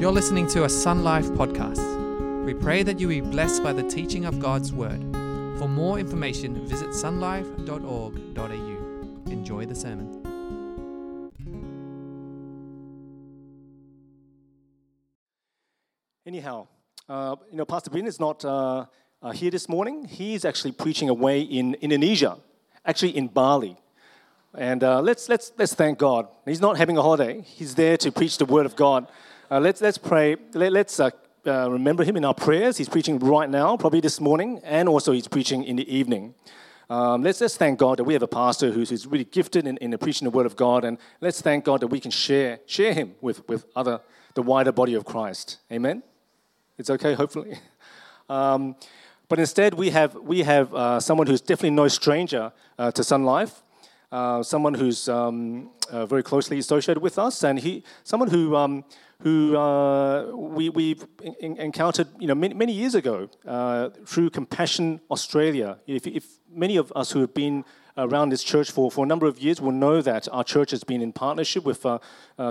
You're listening to a Sun Life podcast. We pray that you be blessed by the teaching of God's Word. For more information, visit sunlife.org.au. Enjoy the sermon. Anyhow, uh, you know, Pastor Ben is not uh, uh, here this morning. He's actually preaching away in Indonesia, actually in Bali. And uh, let's, let's, let's thank God. He's not having a holiday, he's there to preach the word of God. Uh, let's, let's pray. Let, us uh, remember him in our prayers. He's preaching right now, probably this morning, and also he's preaching in the evening. Um, let's, let's thank God that we have a pastor who's, who's really gifted in, in preaching the word of God, and let's thank God that we can share, share him with, with other, the wider body of Christ. Amen? It's okay, hopefully. Um, but instead, we have, we have uh, someone who's definitely no stranger uh, to Sun Life, uh, someone who's um, uh, very closely associated with us, and he, someone who, um, who uh, we, we've in, encountered you know, many, many years ago uh, through Compassion Australia. If, if, many of us who have been around this church for, for a number of years will know that our church has been in partnership with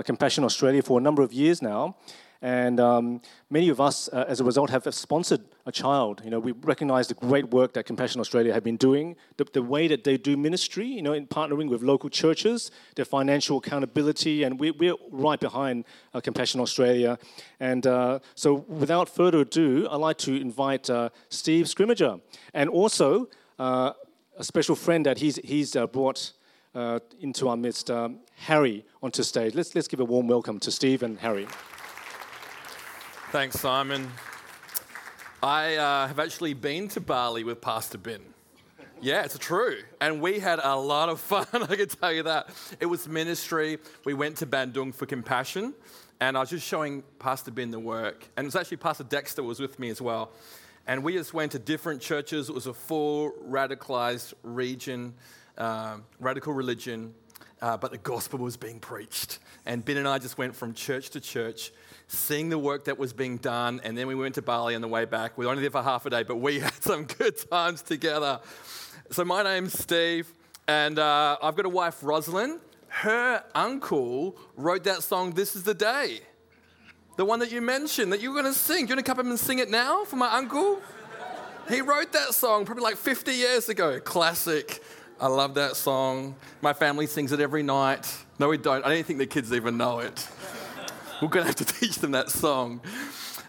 Compassion Australia for a number of years now. And um, many of us, uh, as a result, have sponsored a child. You know, we recognize the great work that Compassion Australia have been doing, the, the way that they do ministry, you know, in partnering with local churches, their financial accountability, and we, we're right behind uh, Compassion Australia. And uh, so, without further ado, I'd like to invite uh, Steve Scrimmager, and also uh, a special friend that he's, he's uh, brought into our midst, um, Harry, onto stage. Let's, let's give a warm welcome to Steve and Harry. Thanks, Simon. I uh, have actually been to Bali with Pastor Ben. Yeah, it's true. And we had a lot of fun, I can tell you that. It was ministry. We went to Bandung for compassion, and I was just showing Pastor Ben the work. And it was actually Pastor Dexter was with me as well. And we just went to different churches. It was a full radicalized region, uh, radical religion, uh, but the gospel was being preached. And Ben and I just went from church to church seeing the work that was being done. And then we went to Bali on the way back. We were only there for half a day, but we had some good times together. So, my name's Steve, and uh, I've got a wife, Rosalind. Her uncle wrote that song, This is the Day. The one that you mentioned that you were going to sing. Do you want to come up and sing it now for my uncle? He wrote that song probably like 50 years ago. Classic. I love that song. My family sings it every night. No, we don't. I don't think the kids even know it. We're going to have to teach them that song.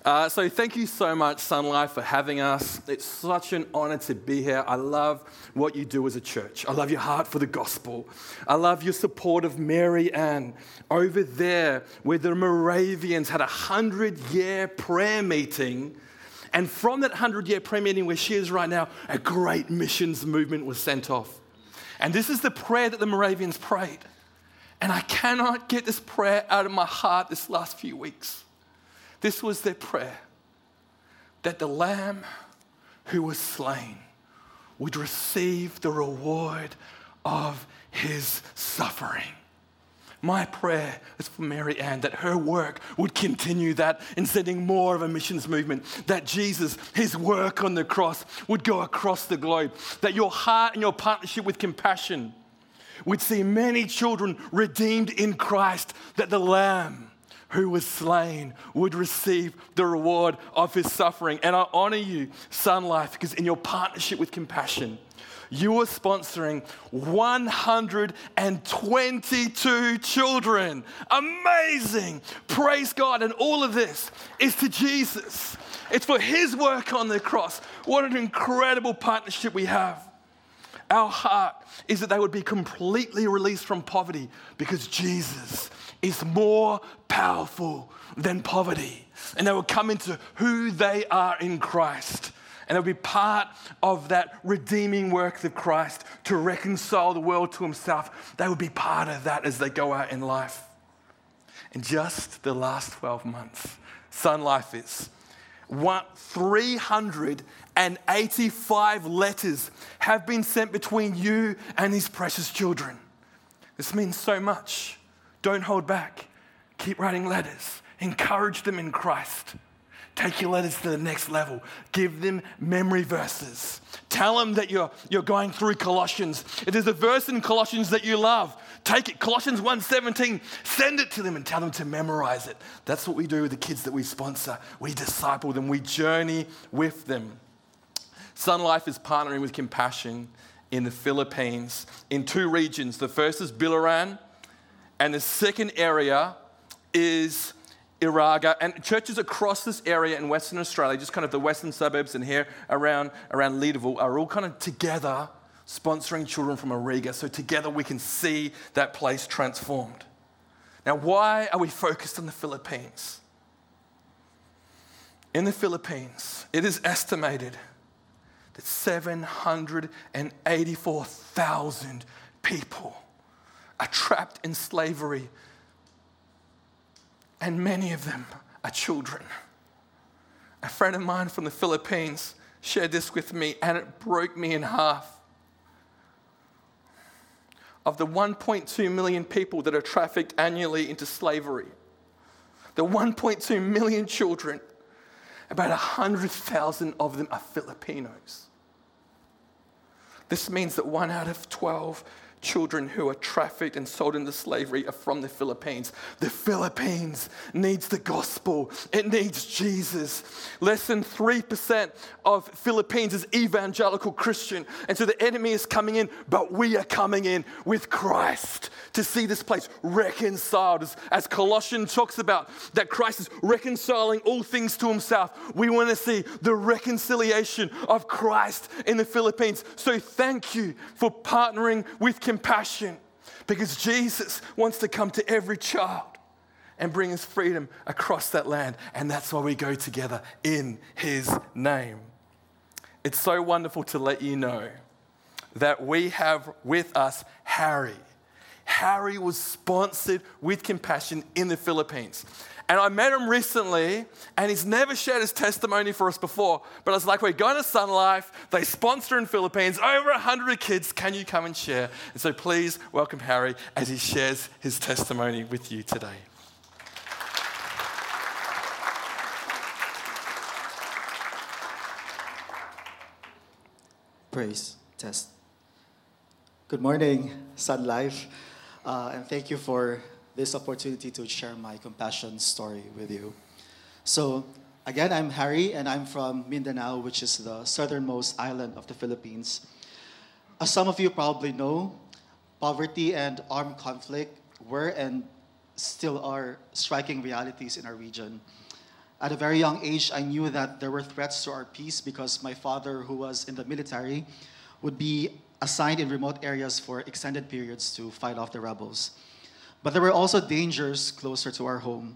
Uh, so, thank you so much, Sun Life, for having us. It's such an honor to be here. I love what you do as a church. I love your heart for the gospel. I love your support of Mary Ann over there, where the Moravians had a hundred year prayer meeting. And from that 100 year prayer meeting where she is right now, a great missions movement was sent off. And this is the prayer that the Moravians prayed. And I cannot get this prayer out of my heart this last few weeks. This was their prayer that the Lamb who was slain would receive the reward of his suffering. My prayer is for Mary Ann that her work would continue that in sending more of a missions movement, that Jesus, his work on the cross, would go across the globe, that your heart and your partnership with compassion would see many children redeemed in Christ, that the Lamb who was slain would receive the reward of his suffering. And I honor you, Sun Life, because in your partnership with Compassion, you are sponsoring 122 children. Amazing. Praise God. And all of this is to Jesus. It's for his work on the cross. What an incredible partnership we have. Our heart is that they would be completely released from poverty because Jesus is more powerful than poverty. And they would come into who they are in Christ. And they'll be part of that redeeming work of Christ to reconcile the world to Himself. They would be part of that as they go out in life. In just the last 12 months, Sun Life is what 385 letters have been sent between you and these precious children. This means so much. Don't hold back. Keep writing letters. Encourage them in Christ. Take your letters to the next level. Give them memory verses. Tell them that you're, you're going through Colossians. If there's a verse in Colossians that you love, take it. Colossians 1.17, send it to them and tell them to memorize it. That's what we do with the kids that we sponsor. We disciple them. We journey with them. Sun Life is partnering with Compassion in the Philippines in two regions. The first is Biliran, and the second area is Iriga, and churches across this area in Western Australia, just kind of the western suburbs and here around, around Leederville, are all kind of together sponsoring children from Iriga. So together we can see that place transformed. Now, why are we focused on the Philippines? In the Philippines, it is estimated 784,000 people are trapped in slavery and many of them are children. A friend of mine from the Philippines shared this with me, and it broke me in half. Of the 1.2 million people that are trafficked annually into slavery, the 1.2 million children, about 100,000 of them are Filipinos. This means that one out of 12 children who are trafficked and sold into slavery are from the Philippines. The Philippines needs the gospel, it needs Jesus. Less than 3% of Philippines is evangelical Christian. And so the enemy is coming in, but we are coming in with Christ to see this place reconciled. As, as Colossians talks about, that Christ is reconciling all things to himself. We want to see the reconciliation of Christ in the Philippines. So thank you for partnering with compassion because Jesus wants to come to every child and bring us freedom across that land. And that's why we go together in his name. It's so wonderful to let you know that we have with us Harry. Harry was sponsored with compassion in the Philippines. And I met him recently, and he's never shared his testimony for us before. But I was like, we're going to Sun Life. They sponsor in Philippines, over 100 kids. Can you come and share? And so please welcome Harry as he shares his testimony with you today. Praise. Test. Good morning, Sun Life. Uh, and thank you for this opportunity to share my compassion story with you. So, again, I'm Harry, and I'm from Mindanao, which is the southernmost island of the Philippines. As some of you probably know, poverty and armed conflict were and still are striking realities in our region. At a very young age, I knew that there were threats to our peace because my father, who was in the military, would be assigned in remote areas for extended periods to fight off the rebels. But there were also dangers closer to our home.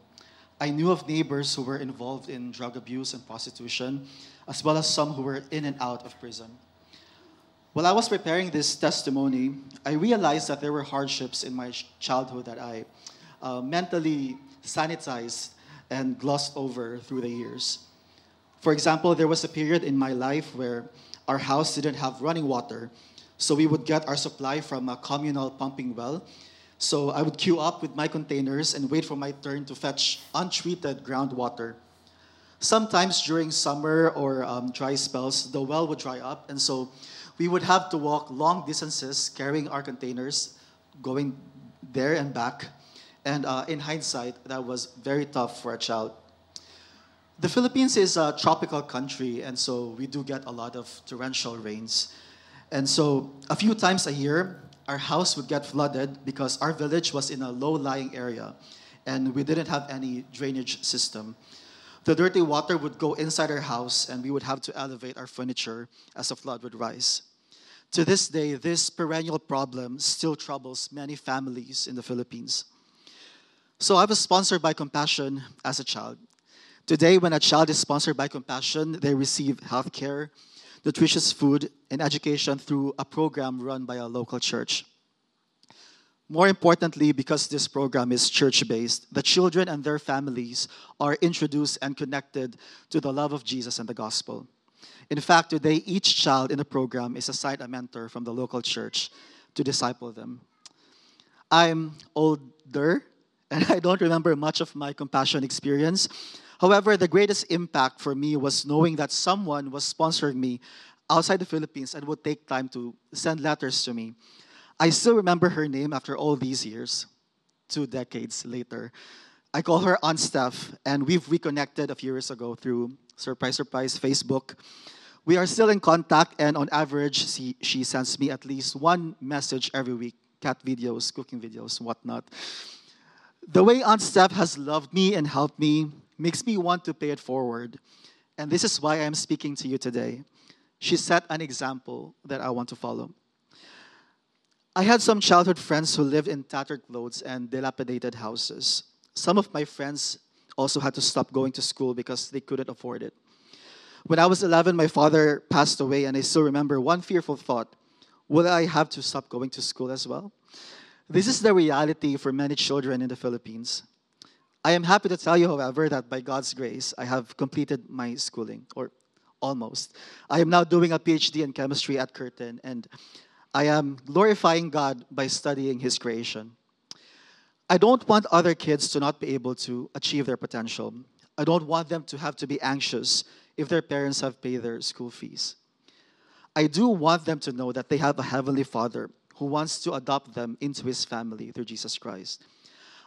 I knew of neighbors who were involved in drug abuse and prostitution, as well as some who were in and out of prison. While I was preparing this testimony, I realized that there were hardships in my childhood that I uh, mentally sanitized and glossed over through the years. For example, there was a period in my life where our house didn't have running water, so we would get our supply from a communal pumping well so I would queue up with my containers and wait for my turn to fetch untreated groundwater. Sometimes during summer or um, dry spells, the well would dry up, and so we would have to walk long distances carrying our containers, going there and back. And uh, in hindsight, that was very tough for a child. The Philippines is a tropical country, and so we do get a lot of torrential rains. And so, a few times a year, our house would get flooded because our village was in a low-lying area and we didn't have any drainage system. The dirty water would go inside our house and we would have to elevate our furniture as the flood would rise. To this day, this perennial problem still troubles many families in the Philippines. So I was sponsored by Compassion as a child. Today, when a child is sponsored by Compassion, they receive health care, nutritious food, and education through a program run by a local church. More importantly, because this program is church based, the children and their families are introduced and connected to the love of Jesus and the gospel. In fact, today, each child in the program is assigned a mentor from the local church to disciple them. I'm older and I don't remember much of my compassion experience, However, the greatest impact for me was knowing that someone was sponsoring me outside the Philippines and would take time to send letters to me. I still remember her name after all these years, two decades later. I call her Aunt Steph, and we've reconnected a few years ago through surprise, surprise, Facebook. We are still in contact, and on average, she, she sends me at least one message every week cat videos, cooking videos, whatnot. The way Aunt Steph has loved me and helped me makes me want to pay it forward. And this is why I'm speaking to you today. She set an example that I want to follow. I had some childhood friends who lived in tattered clothes and dilapidated houses. Some of my friends also had to stop going to school because they couldn't afford it. When I was 11, my father passed away, and I still remember one fearful thought Will I have to stop going to school as well? This is the reality for many children in the Philippines. I am happy to tell you, however, that by God's grace, I have completed my schooling, or almost. I am now doing a PhD in chemistry at Curtin, and I am glorifying God by studying His creation. I don't want other kids to not be able to achieve their potential. I don't want them to have to be anxious if their parents have paid their school fees. I do want them to know that they have a Heavenly Father who wants to adopt them into His family through Jesus Christ.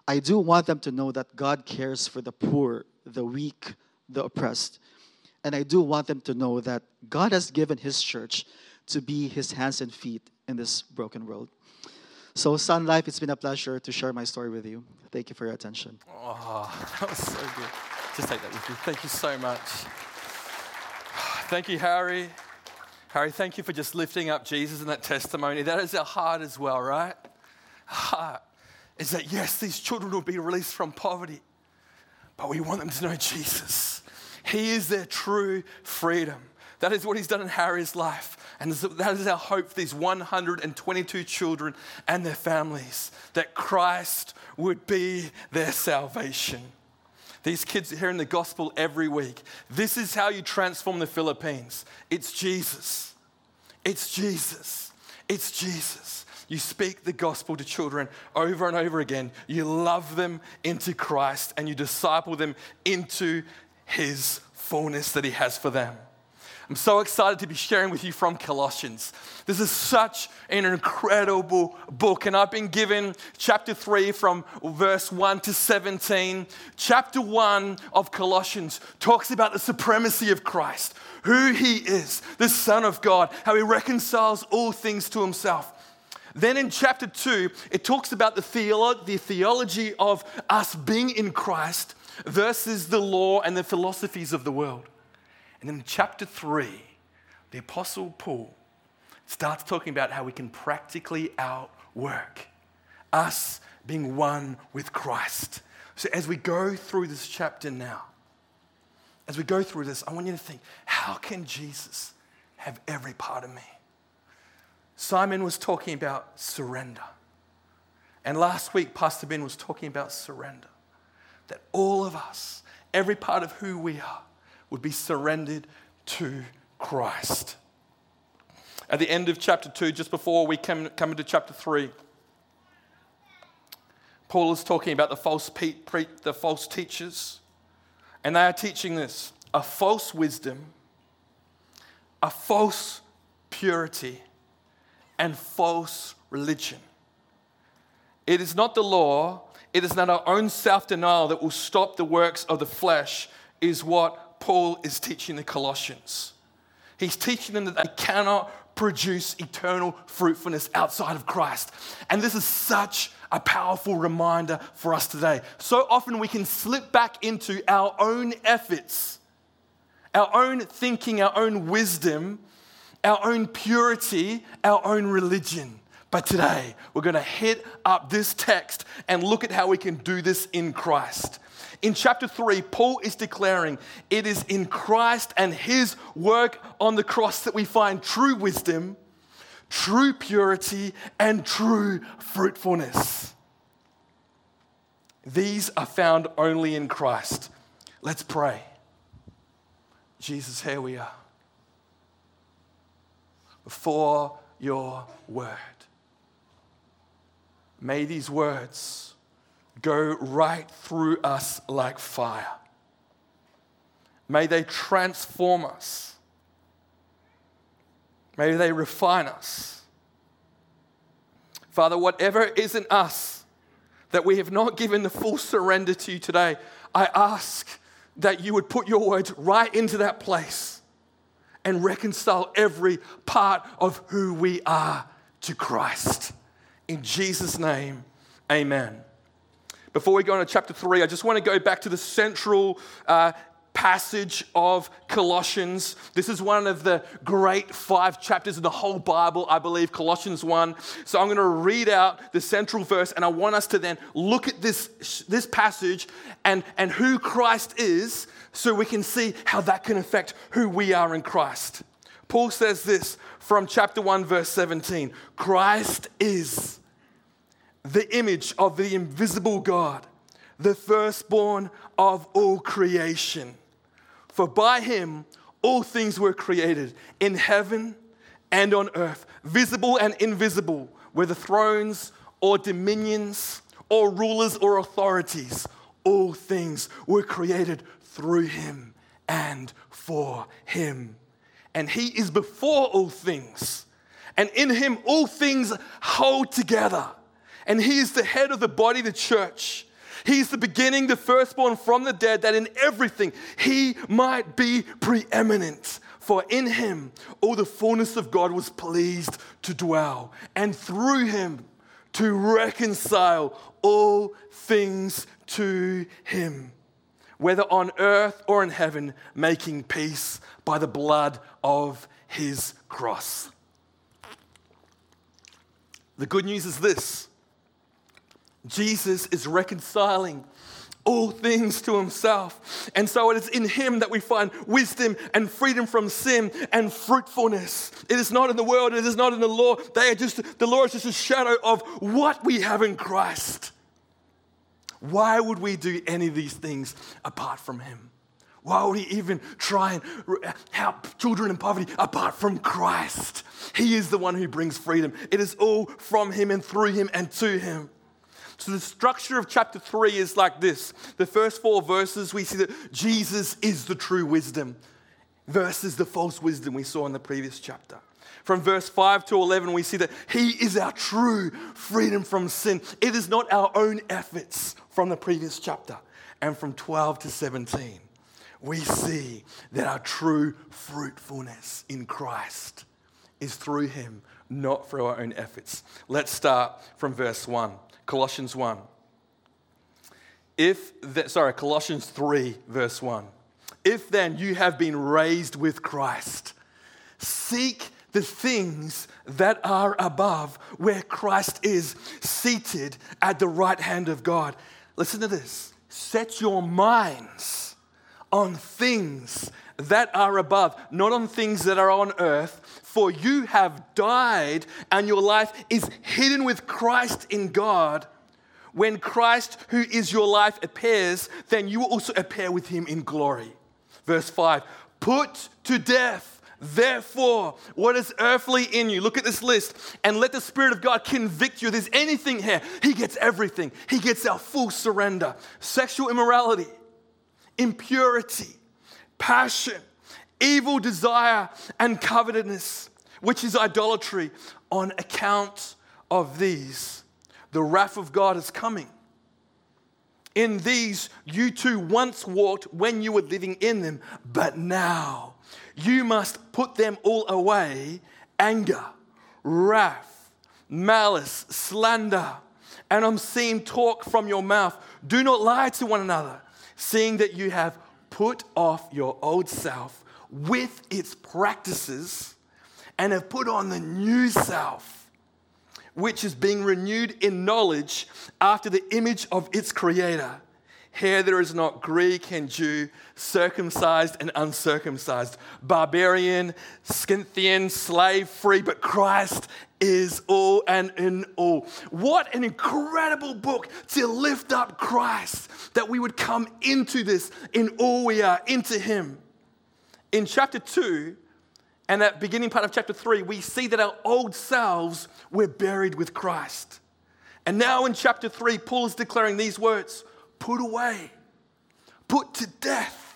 I do want them to know that God cares for the poor, the weak, the oppressed. And I do want them to know that God has given His church to be His hands and feet in this broken world. So, Sun Life, it's been a pleasure to share my story with you. Thank you for your attention. Oh, that was so good. Just take that with you. Thank you so much. Thank you, Harry. Harry, thank you for just lifting up Jesus in that testimony. That is our heart as well, right? Heart is that yes, these children will be released from poverty, but we want them to know Jesus. He is their true freedom. That is what he's done in Harry's life. And that is our hope for these 122 children and their families that Christ would be their salvation. These kids are hearing the gospel every week. This is how you transform the Philippines. It's Jesus. It's Jesus. It's Jesus. You speak the gospel to children over and over again. You love them into Christ and you disciple them into his fullness that he has for them. I'm so excited to be sharing with you from Colossians. This is such an incredible book, and I've been given chapter 3 from verse 1 to 17. Chapter 1 of Colossians talks about the supremacy of Christ, who he is, the Son of God, how he reconciles all things to himself. Then in chapter 2, it talks about the, theolo- the theology of us being in Christ versus the law and the philosophies of the world. And then in chapter 3, the Apostle Paul starts talking about how we can practically outwork us being one with Christ. So as we go through this chapter now, as we go through this, I want you to think how can Jesus have every part of me? Simon was talking about surrender. And last week, Pastor Ben was talking about surrender. That all of us, every part of who we are, would be surrendered to Christ. At the end of chapter 2, just before we come, come into chapter 3, Paul is talking about the false, pe- pre- the false teachers. And they are teaching this a false wisdom, a false purity, and false religion. It is not the law, it is not our own self denial that will stop the works of the flesh, is what Paul is teaching the Colossians. He's teaching them that they cannot produce eternal fruitfulness outside of Christ. And this is such a powerful reminder for us today. So often we can slip back into our own efforts, our own thinking, our own wisdom, our own purity, our own religion. But today, we're going to hit up this text and look at how we can do this in Christ. In chapter 3, Paul is declaring it is in Christ and his work on the cross that we find true wisdom, true purity, and true fruitfulness. These are found only in Christ. Let's pray. Jesus, here we are before your word. May these words go right through us like fire. May they transform us. May they refine us. Father, whatever is in us that we have not given the full surrender to you today, I ask that you would put your words right into that place and reconcile every part of who we are to Christ. In Jesus' name, amen. Before we go into chapter three, I just want to go back to the central uh, passage of Colossians. This is one of the great five chapters in the whole Bible, I believe, Colossians 1. So I'm going to read out the central verse, and I want us to then look at this, this passage and, and who Christ is so we can see how that can affect who we are in Christ. Paul says this from chapter 1, verse 17 Christ is the image of the invisible God, the firstborn of all creation. For by him all things were created in heaven and on earth, visible and invisible, whether thrones or dominions or rulers or authorities. All things were created through him and for him. And he is before all things. And in him all things hold together. And he is the head of the body, the church. He's the beginning, the firstborn from the dead, that in everything he might be preeminent. For in him all the fullness of God was pleased to dwell, and through him to reconcile all things to him, whether on earth or in heaven, making peace by the blood of his cross. The good news is this Jesus is reconciling all things to himself. And so it is in him that we find wisdom and freedom from sin and fruitfulness. It is not in the world, it is not in the law. They are just the law is just a shadow of what we have in Christ. Why would we do any of these things apart from him? Why would he even try and help children in poverty apart from Christ? He is the one who brings freedom. It is all from him and through him and to him. So the structure of chapter 3 is like this. The first four verses, we see that Jesus is the true wisdom versus the false wisdom we saw in the previous chapter. From verse 5 to 11, we see that He is our true freedom from sin. It is not our own efforts from the previous chapter. And from 12 to 17, we see that our true fruitfulness in Christ is through Him, not through our own efforts. Let's start from verse 1. Colossians 1. If, the, sorry, Colossians 3, verse 1. If then you have been raised with Christ, seek the things that are above, where Christ is seated at the right hand of God. Listen to this. Set your minds on things that are above, not on things that are on earth. For you have died, and your life is hidden with Christ in God. When Christ, who is your life, appears, then you will also appear with him in glory. Verse 5 Put to death, therefore, what is earthly in you. Look at this list and let the Spirit of God convict you. If there's anything here, He gets everything. He gets our full surrender. Sexual immorality, impurity, passion, evil desire, and covetousness, which is idolatry. On account of these, the wrath of God is coming. In these, you too once walked when you were living in them, but now you must put them all away anger, wrath, malice, slander, and obscene talk from your mouth. Do not lie to one another, seeing that you have put off your old self with its practices and have put on the new self, which is being renewed in knowledge after the image of its creator. Here there is not Greek and Jew, circumcised and uncircumcised, barbarian, Scythian, slave free, but Christ is all and in all. What an incredible book to lift up Christ, that we would come into this in all we are, into Him. In chapter 2, and that beginning part of chapter 3, we see that our old selves were buried with Christ. And now in chapter 3, Paul is declaring these words put away, put to death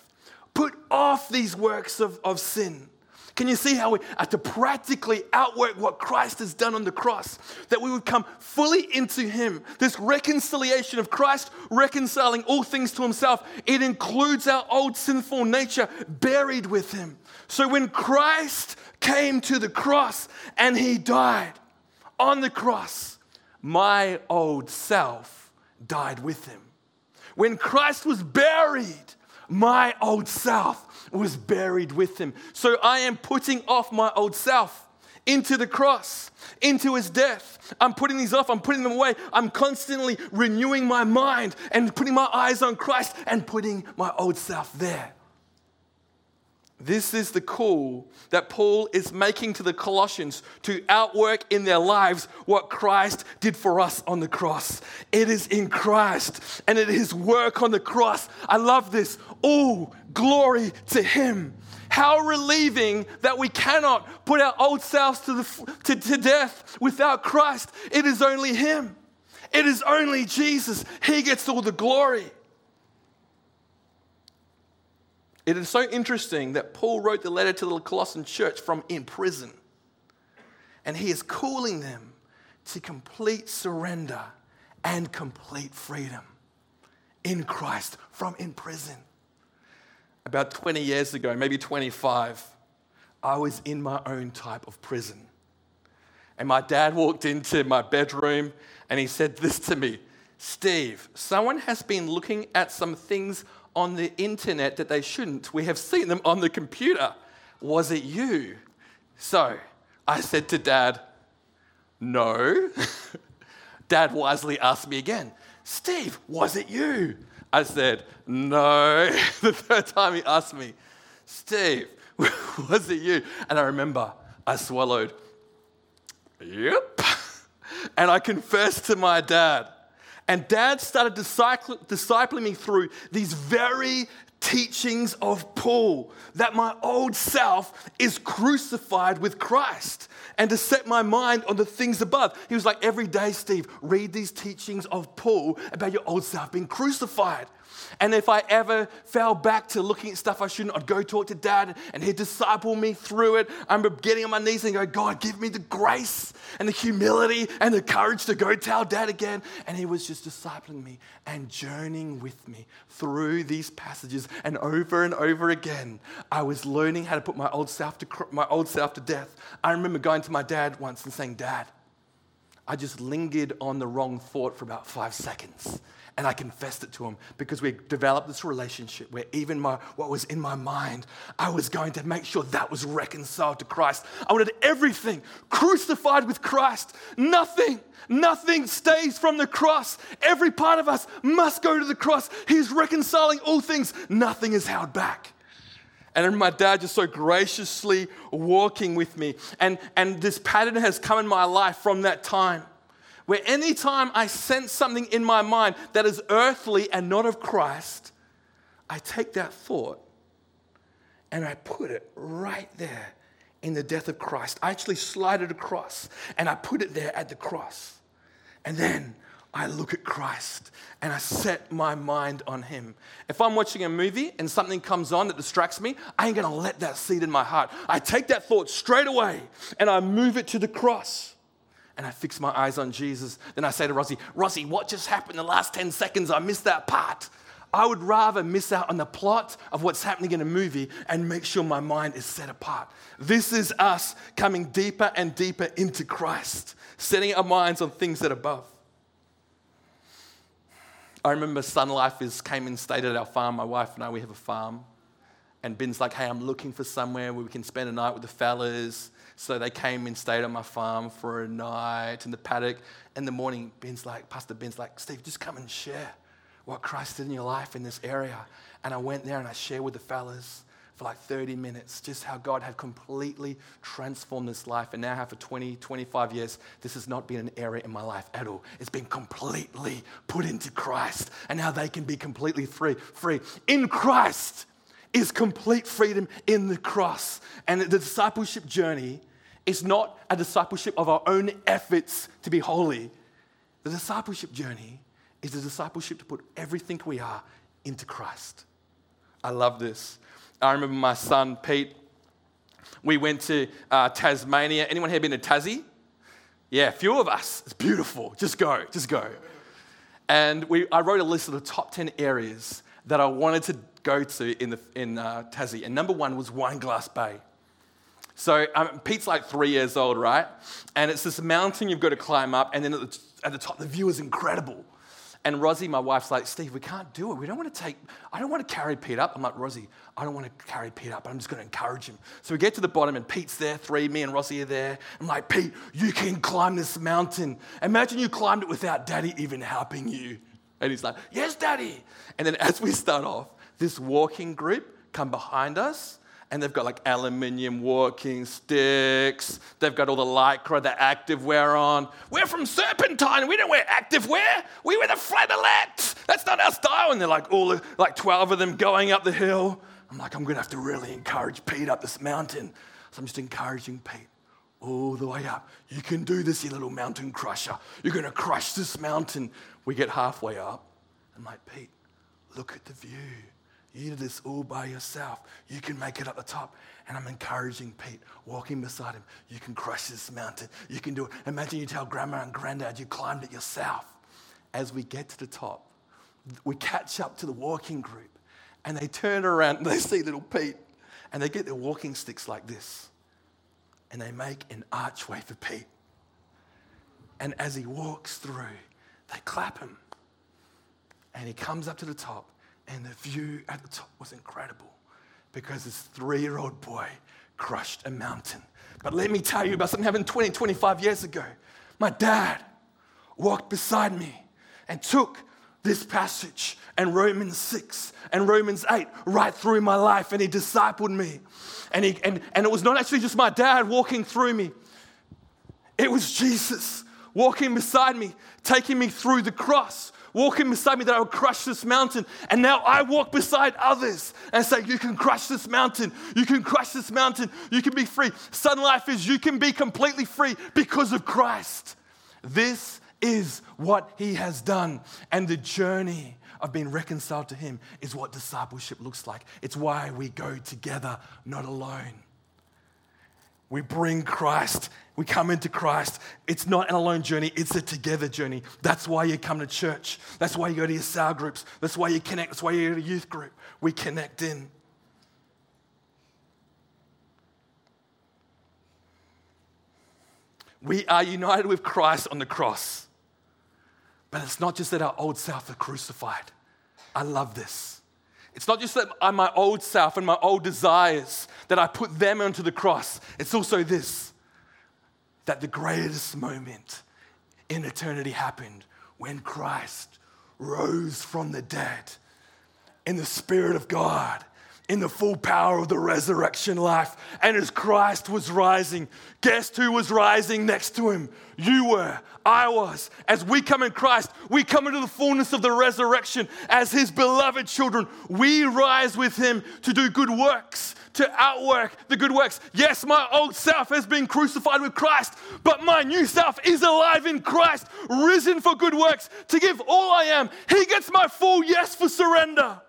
Put off these works of, of sin. Can you see how we have to practically outwork what Christ has done on the cross? That we would come fully into Him. This reconciliation of Christ reconciling all things to Himself, it includes our old sinful nature buried with Him. So when Christ came to the cross and He died on the cross, my old self died with Him. When Christ was buried, my old self was buried with him. So I am putting off my old self into the cross, into his death. I'm putting these off, I'm putting them away. I'm constantly renewing my mind and putting my eyes on Christ and putting my old self there. This is the call that Paul is making to the Colossians to outwork in their lives what Christ did for us on the cross. It is in Christ and it is work on the cross. I love this. All glory to Him. How relieving that we cannot put our old selves to, the, to, to death without Christ. It is only Him, it is only Jesus. He gets all the glory. It is so interesting that Paul wrote the letter to the Colossian church from in prison. And he is calling them to complete surrender and complete freedom in Christ from in prison. About 20 years ago, maybe 25, I was in my own type of prison. And my dad walked into my bedroom and he said this to me Steve, someone has been looking at some things on the internet that they shouldn't. We have seen them on the computer. Was it you? So I said to dad, No. dad wisely asked me again, Steve, was it you? I said, No. the third time he asked me, Steve, was it you? And I remember I swallowed, Yep. And I confessed to my dad. And dad started discipling me through these very teachings of Paul that my old self is crucified with Christ and to set my mind on the things above. He was like, Every day, Steve, read these teachings of Paul about your old self being crucified. And if I ever fell back to looking at stuff I shouldn't, I'd go talk to dad and he'd disciple me through it. I remember getting on my knees and go, God, give me the grace and the humility and the courage to go tell dad again. And he was just discipling me and journeying with me through these passages. And over and over again, I was learning how to put my old self to, my old self to death. I remember going to my dad once and saying, Dad, I just lingered on the wrong thought for about five seconds. And I confessed it to him because we developed this relationship where even my, what was in my mind, I was going to make sure that was reconciled to Christ. I wanted everything crucified with Christ. Nothing, nothing stays from the cross. Every part of us must go to the cross. He's reconciling all things, nothing is held back. And my dad just so graciously walking with me. And, and this pattern has come in my life from that time where anytime I sense something in my mind that is earthly and not of Christ, I take that thought and I put it right there in the death of Christ. I actually slide it across and I put it there at the cross. And then I look at Christ and I set my mind on Him. If I'm watching a movie and something comes on that distracts me, I ain't gonna let that seed in my heart. I take that thought straight away and I move it to the cross and I fix my eyes on Jesus. Then I say to Rossi, Rossi, what just happened in the last 10 seconds? I missed that part. I would rather miss out on the plot of what's happening in a movie and make sure my mind is set apart. This is us coming deeper and deeper into Christ, setting our minds on things that are above. I remember Sun Life is came and stayed at our farm. My wife and I, we have a farm. And Ben's like, hey, I'm looking for somewhere where we can spend a night with the fellas. So they came and stayed on my farm for a night in the paddock. In the morning, Ben's like, Pastor Ben's like, Steve, just come and share what Christ did in your life in this area. And I went there and I shared with the fellas for like 30 minutes just how God had completely transformed this life. And now, for 20, 25 years, this has not been an area in my life at all. It's been completely put into Christ. And now they can be completely free. Free in Christ is complete freedom in the cross. And the discipleship journey is not a discipleship of our own efforts to be holy. The discipleship journey is a discipleship to put everything we are into Christ. I love this. I remember my son, Pete, we went to uh, Tasmania. Anyone here been to Tassie? Yeah, a few of us. It's beautiful. Just go, just go. And we, I wrote a list of the top 10 areas that I wanted to go to in, the, in uh, Tassie. And number one was Wineglass Bay. So um, Pete's like three years old, right? And it's this mountain you've got to climb up, and then at the, at the top, the view is incredible. And Rosie, my wife's like, Steve, we can't do it. We don't want to take, I don't want to carry Pete up. I'm like, Rosie, I don't want to carry Pete up. I'm just going to encourage him. So we get to the bottom, and Pete's there, three, me and Rosie are there. I'm like, Pete, you can climb this mountain. Imagine you climbed it without daddy even helping you. And he's like, Yes, daddy. And then as we start off, this walking group come behind us and they've got like aluminium walking sticks. They've got all the lycra, the active wear on. We're from Serpentine. We don't wear active wear. We wear the flannelette. That's not our style. And they're like all like 12 of them going up the hill. I'm like, I'm gonna have to really encourage Pete up this mountain. So I'm just encouraging Pete all the way up. You can do this, you little mountain crusher. You're gonna crush this mountain. We get halfway up. I'm like, Pete, look at the view. You did this all by yourself. You can make it up the top. And I'm encouraging Pete, walking beside him. You can crush this mountain. You can do it. Imagine you tell grandma and granddad you climbed it yourself. As we get to the top, we catch up to the walking group and they turn around and they see little Pete and they get their walking sticks like this and they make an archway for Pete. And as he walks through, they clap him. And he comes up to the top and the view at the top was incredible because this three year old boy crushed a mountain. But let me tell you about something happened 20, 25 years ago. My dad walked beside me and took this passage and Romans 6 and Romans 8 right through my life and he discipled me. And, he, and, and it was not actually just my dad walking through me, it was Jesus walking beside me, taking me through the cross, walking beside me that I would crush this mountain. And now I walk beside others and say, You can crush this mountain. You can crush this mountain. You can be free. Sun Life is you can be completely free because of Christ. This is what he has done. And the journey of being reconciled to him is what discipleship looks like. It's why we go together, not alone. We bring Christ. We come into Christ. It's not an alone journey, it's a together journey. That's why you come to church. That's why you go to your cell groups. That's why you connect. That's why you go to youth group. We connect in. We are united with Christ on the cross. But it's not just that our old self are crucified. I love this. It's not just that I'm my old self and my old desires, that I put them onto the cross. It's also this that the greatest moment in eternity happened when Christ rose from the dead in the Spirit of God in the full power of the resurrection life. And as Christ was rising, guess who was rising next to him? You were, I was. As we come in Christ, we come into the fullness of the resurrection as his beloved children. We rise with him to do good works, to outwork the good works. Yes, my old self has been crucified with Christ, but my new self is alive in Christ, risen for good works, to give all I am. He gets my full yes for surrender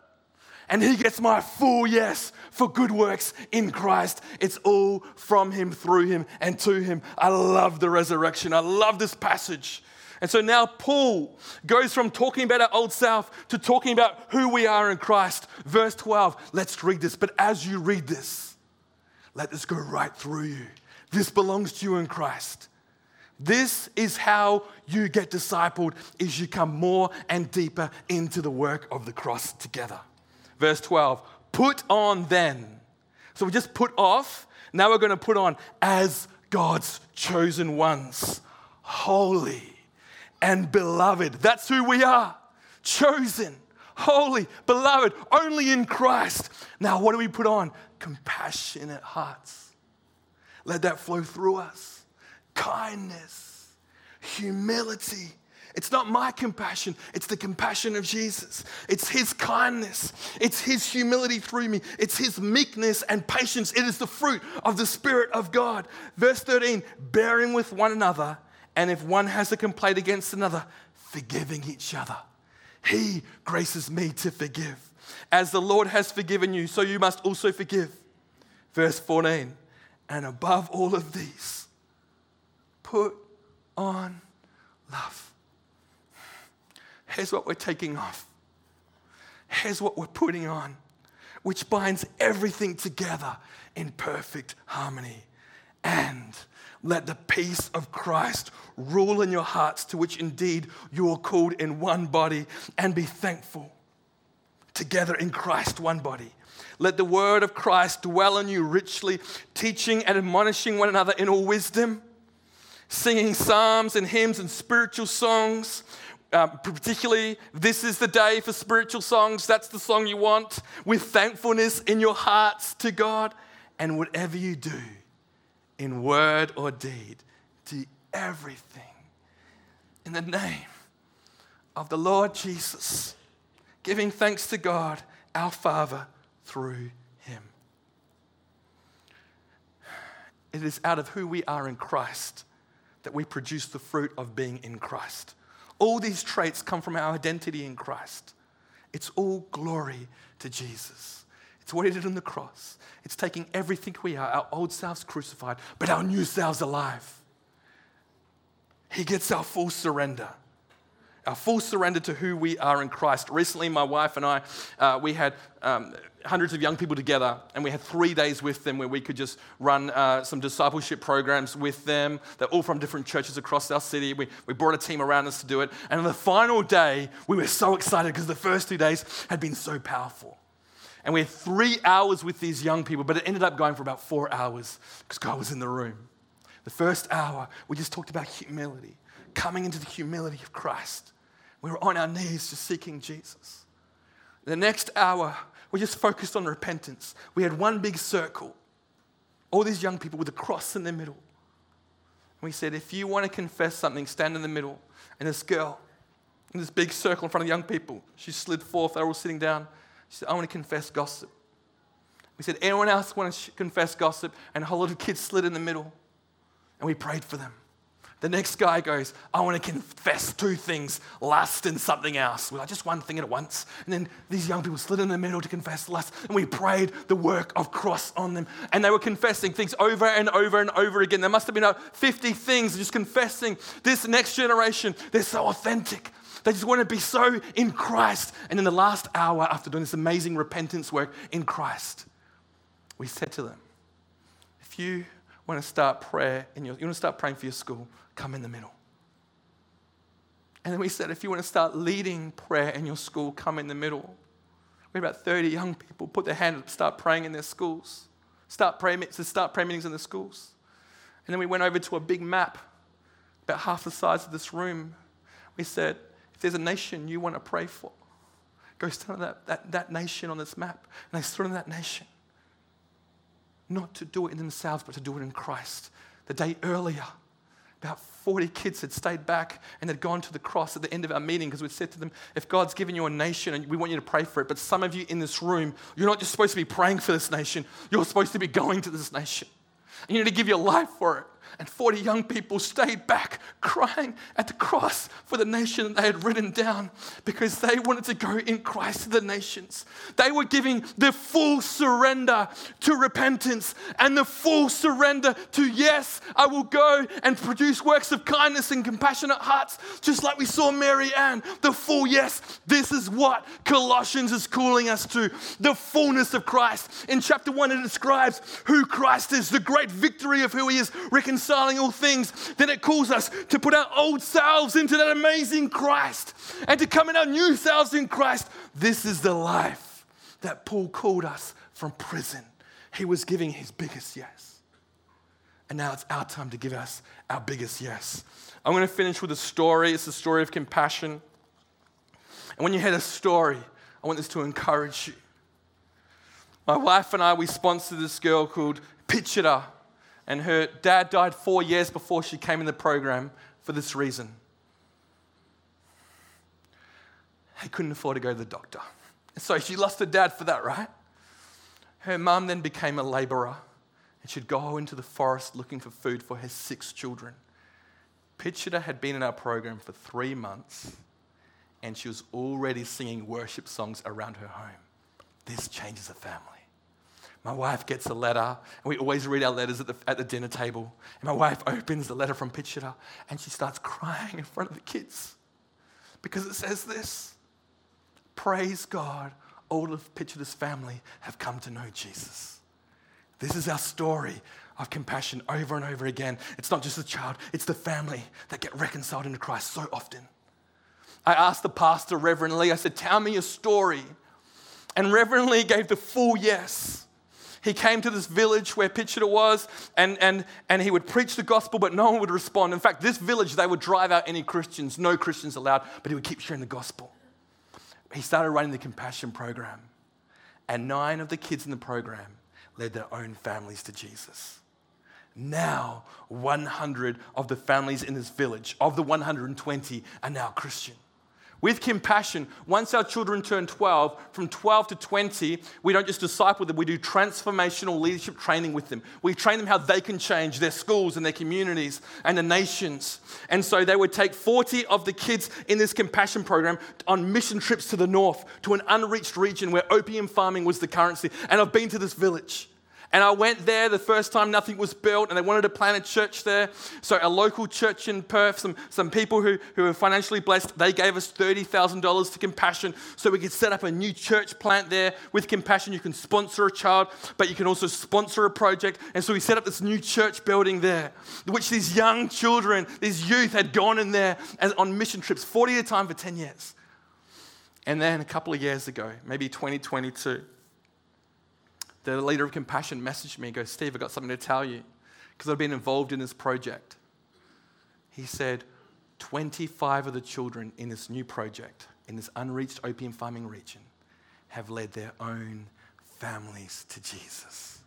and he gets my full yes for good works in Christ. It's all from him, through him, and to him. I love the resurrection. I love this passage. And so now Paul goes from talking about our old self to talking about who we are in Christ. Verse 12, let's read this. But as you read this, let this go right through you. This belongs to you in Christ. This is how you get discipled is you come more and deeper into the work of the cross together. Verse 12, put on then. So we just put off, now we're going to put on as God's chosen ones, holy and beloved. That's who we are, chosen, holy, beloved, only in Christ. Now, what do we put on? Compassionate hearts. Let that flow through us. Kindness, humility, it's not my compassion, it's the compassion of Jesus. It's His kindness, it's His humility through me, it's His meekness and patience. It is the fruit of the Spirit of God. Verse 13 bearing with one another, and if one has a complaint against another, forgiving each other. He graces me to forgive. As the Lord has forgiven you, so you must also forgive. Verse 14. And above all of these, put on love. Here's what we're taking off. Here's what we're putting on, which binds everything together in perfect harmony. And let the peace of Christ rule in your hearts, to which indeed you are called in one body, and be thankful. Together in Christ, one body. Let the word of Christ dwell in you richly, teaching and admonishing one another in all wisdom, singing psalms and hymns and spiritual songs. Uh, particularly, this is the day for spiritual songs. That's the song you want, with thankfulness in your hearts to God. And whatever you do, in word or deed, do everything in the name of the Lord Jesus, giving thanks to God, our Father, through him. It is out of who we are in Christ that we produce the fruit of being in Christ. All these traits come from our identity in Christ. It's all glory to Jesus. It's what he did on the cross. It's taking everything we are, our old selves crucified, but our new selves alive. He gets our full surrender our full surrender to who we are in Christ. Recently, my wife and I, uh, we had um, hundreds of young people together, and we had three days with them where we could just run uh, some discipleship programs with them. They're all from different churches across our city. We, we brought a team around us to do it. And on the final day, we were so excited because the first two days had been so powerful. And we had three hours with these young people, but it ended up going for about four hours because God was in the room. The first hour, we just talked about humility, coming into the humility of Christ. We were on our knees just seeking Jesus. The next hour, we just focused on repentance. We had one big circle, all these young people with a cross in the middle. And we said, if you want to confess something, stand in the middle. And this girl, in this big circle in front of the young people, she slid forth. They were all sitting down. She said, I want to confess gossip. We said, anyone else want to confess gossip? And a whole lot of kids slid in the middle. And we prayed for them. The next guy goes, I want to confess two things lust and something else. We're like, just one thing at once. And then these young people slid in the middle to confess lust, and we prayed the work of cross on them. And they were confessing things over and over and over again. There must have been uh, 50 things just confessing. This next generation, they're so authentic. They just want to be so in Christ. And in the last hour, after doing this amazing repentance work in Christ, we said to them, if you want to start prayer in your, you want to start praying for your school, come in the middle. And then we said, if you want to start leading prayer in your school, come in the middle. We had about 30 young people put their hand up, start praying in their schools, start prayer, to start prayer meetings in the schools. And then we went over to a big map, about half the size of this room. We said, if there's a nation you want to pray for, go stand on that, that, that nation on this map. And they stood on that nation. Not to do it in themselves, but to do it in Christ. The day earlier, about 40 kids had stayed back and had gone to the cross at the end of our meeting because we'd said to them, if God's given you a nation and we want you to pray for it, but some of you in this room, you're not just supposed to be praying for this nation, you're supposed to be going to this nation. And you need to give your life for it and 40 young people stayed back crying at the cross for the nation they had written down because they wanted to go in Christ to the nations. They were giving the full surrender to repentance and the full surrender to, yes, I will go and produce works of kindness and compassionate hearts, just like we saw Mary Ann. The full yes, this is what Colossians is calling us to the fullness of Christ. In chapter 1, it describes who Christ is, the great victory of who he is, reconciling all things, then it calls us to put our old selves into that amazing Christ and to come in our new selves in Christ. This is the life that Paul called us from prison. He was giving his biggest yes. And now it's our time to give us our biggest yes. I'm going to finish with a story. It's a story of compassion. And when you hear a story, I want this to encourage you. My wife and I, we sponsored this girl called Pichira and her dad died four years before she came in the program for this reason. He couldn't afford to go to the doctor. So she lost her dad for that, right? Her mum then became a laborer and she'd go into the forest looking for food for her six children. Pichita had been in our program for three months and she was already singing worship songs around her home. this changes a family. My wife gets a letter, and we always read our letters at the, at the dinner table. And my wife opens the letter from Pitcher and she starts crying in front of the kids because it says this Praise God, all of Pitcher's family have come to know Jesus. This is our story of compassion over and over again. It's not just the child, it's the family that get reconciled into Christ so often. I asked the pastor, Reverend Lee, I said, Tell me your story. And Reverend Lee gave the full yes. He came to this village where Pitcher was, and, and, and he would preach the gospel, but no one would respond. In fact, this village, they would drive out any Christians, no Christians allowed, but he would keep sharing the gospel. He started running the compassion program, and nine of the kids in the program led their own families to Jesus. Now, 100 of the families in this village, of the 120, are now Christian. With compassion, once our children turn 12, from 12 to 20, we don't just disciple them, we do transformational leadership training with them. We train them how they can change their schools and their communities and the nations. And so they would take 40 of the kids in this compassion program on mission trips to the north, to an unreached region where opium farming was the currency. And I've been to this village. And I went there the first time nothing was built, and they wanted to plant a church there. So, a local church in Perth, some, some people who, who were financially blessed, they gave us $30,000 to Compassion so we could set up a new church plant there. With Compassion, you can sponsor a child, but you can also sponsor a project. And so, we set up this new church building there, which these young children, these youth had gone in there as, on mission trips, 40 at a time for 10 years. And then a couple of years ago, maybe 2022, the leader of Compassion messaged me and goes, Steve, I've got something to tell you because I've been involved in this project. He said, 25 of the children in this new project, in this unreached opium farming region, have led their own families to Jesus.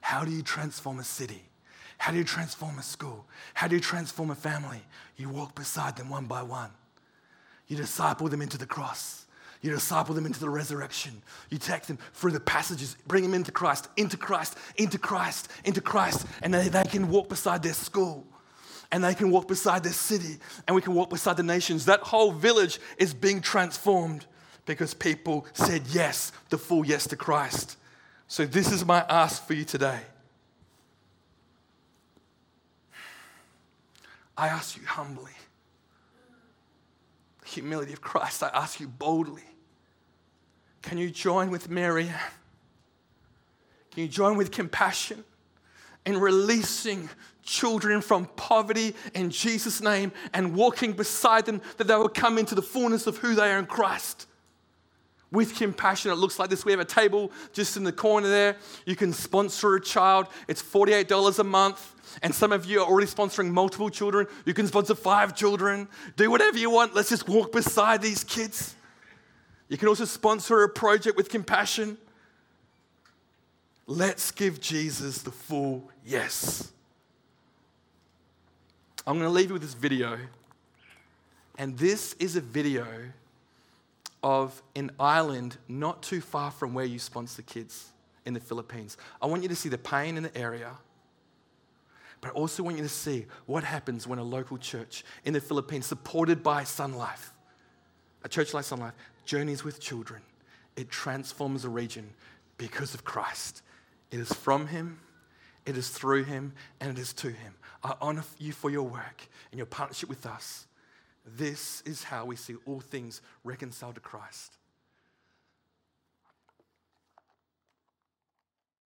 How do you transform a city? How do you transform a school? How do you transform a family? You walk beside them one by one. You disciple them into the cross. You disciple them into the resurrection. You take them through the passages, bring them into Christ, into Christ, into Christ, into Christ, and they, they can walk beside their school and they can walk beside their city and we can walk beside the nations. That whole village is being transformed because people said yes, the full yes to Christ. So, this is my ask for you today. I ask you humbly humility of Christ, I ask you boldly can you join with Mary? Can you join with compassion in releasing children from poverty in Jesus' name and walking beside them that they will come into the fullness of who they are in Christ? With compassion, it looks like this. We have a table just in the corner there. You can sponsor a child, it's $48 a month. And some of you are already sponsoring multiple children. You can sponsor five children. Do whatever you want. Let's just walk beside these kids. You can also sponsor a project with compassion. Let's give Jesus the full yes. I'm going to leave you with this video. And this is a video of an island not too far from where you sponsor kids in the Philippines. I want you to see the pain in the area, but I also want you to see what happens when a local church in the Philippines, supported by Sun Life, a church like Sun Life, journeys with children. It transforms a region because of Christ. It is from Him, it is through Him, and it is to Him. I honor you for your work and your partnership with us. This is how we see all things reconciled to Christ.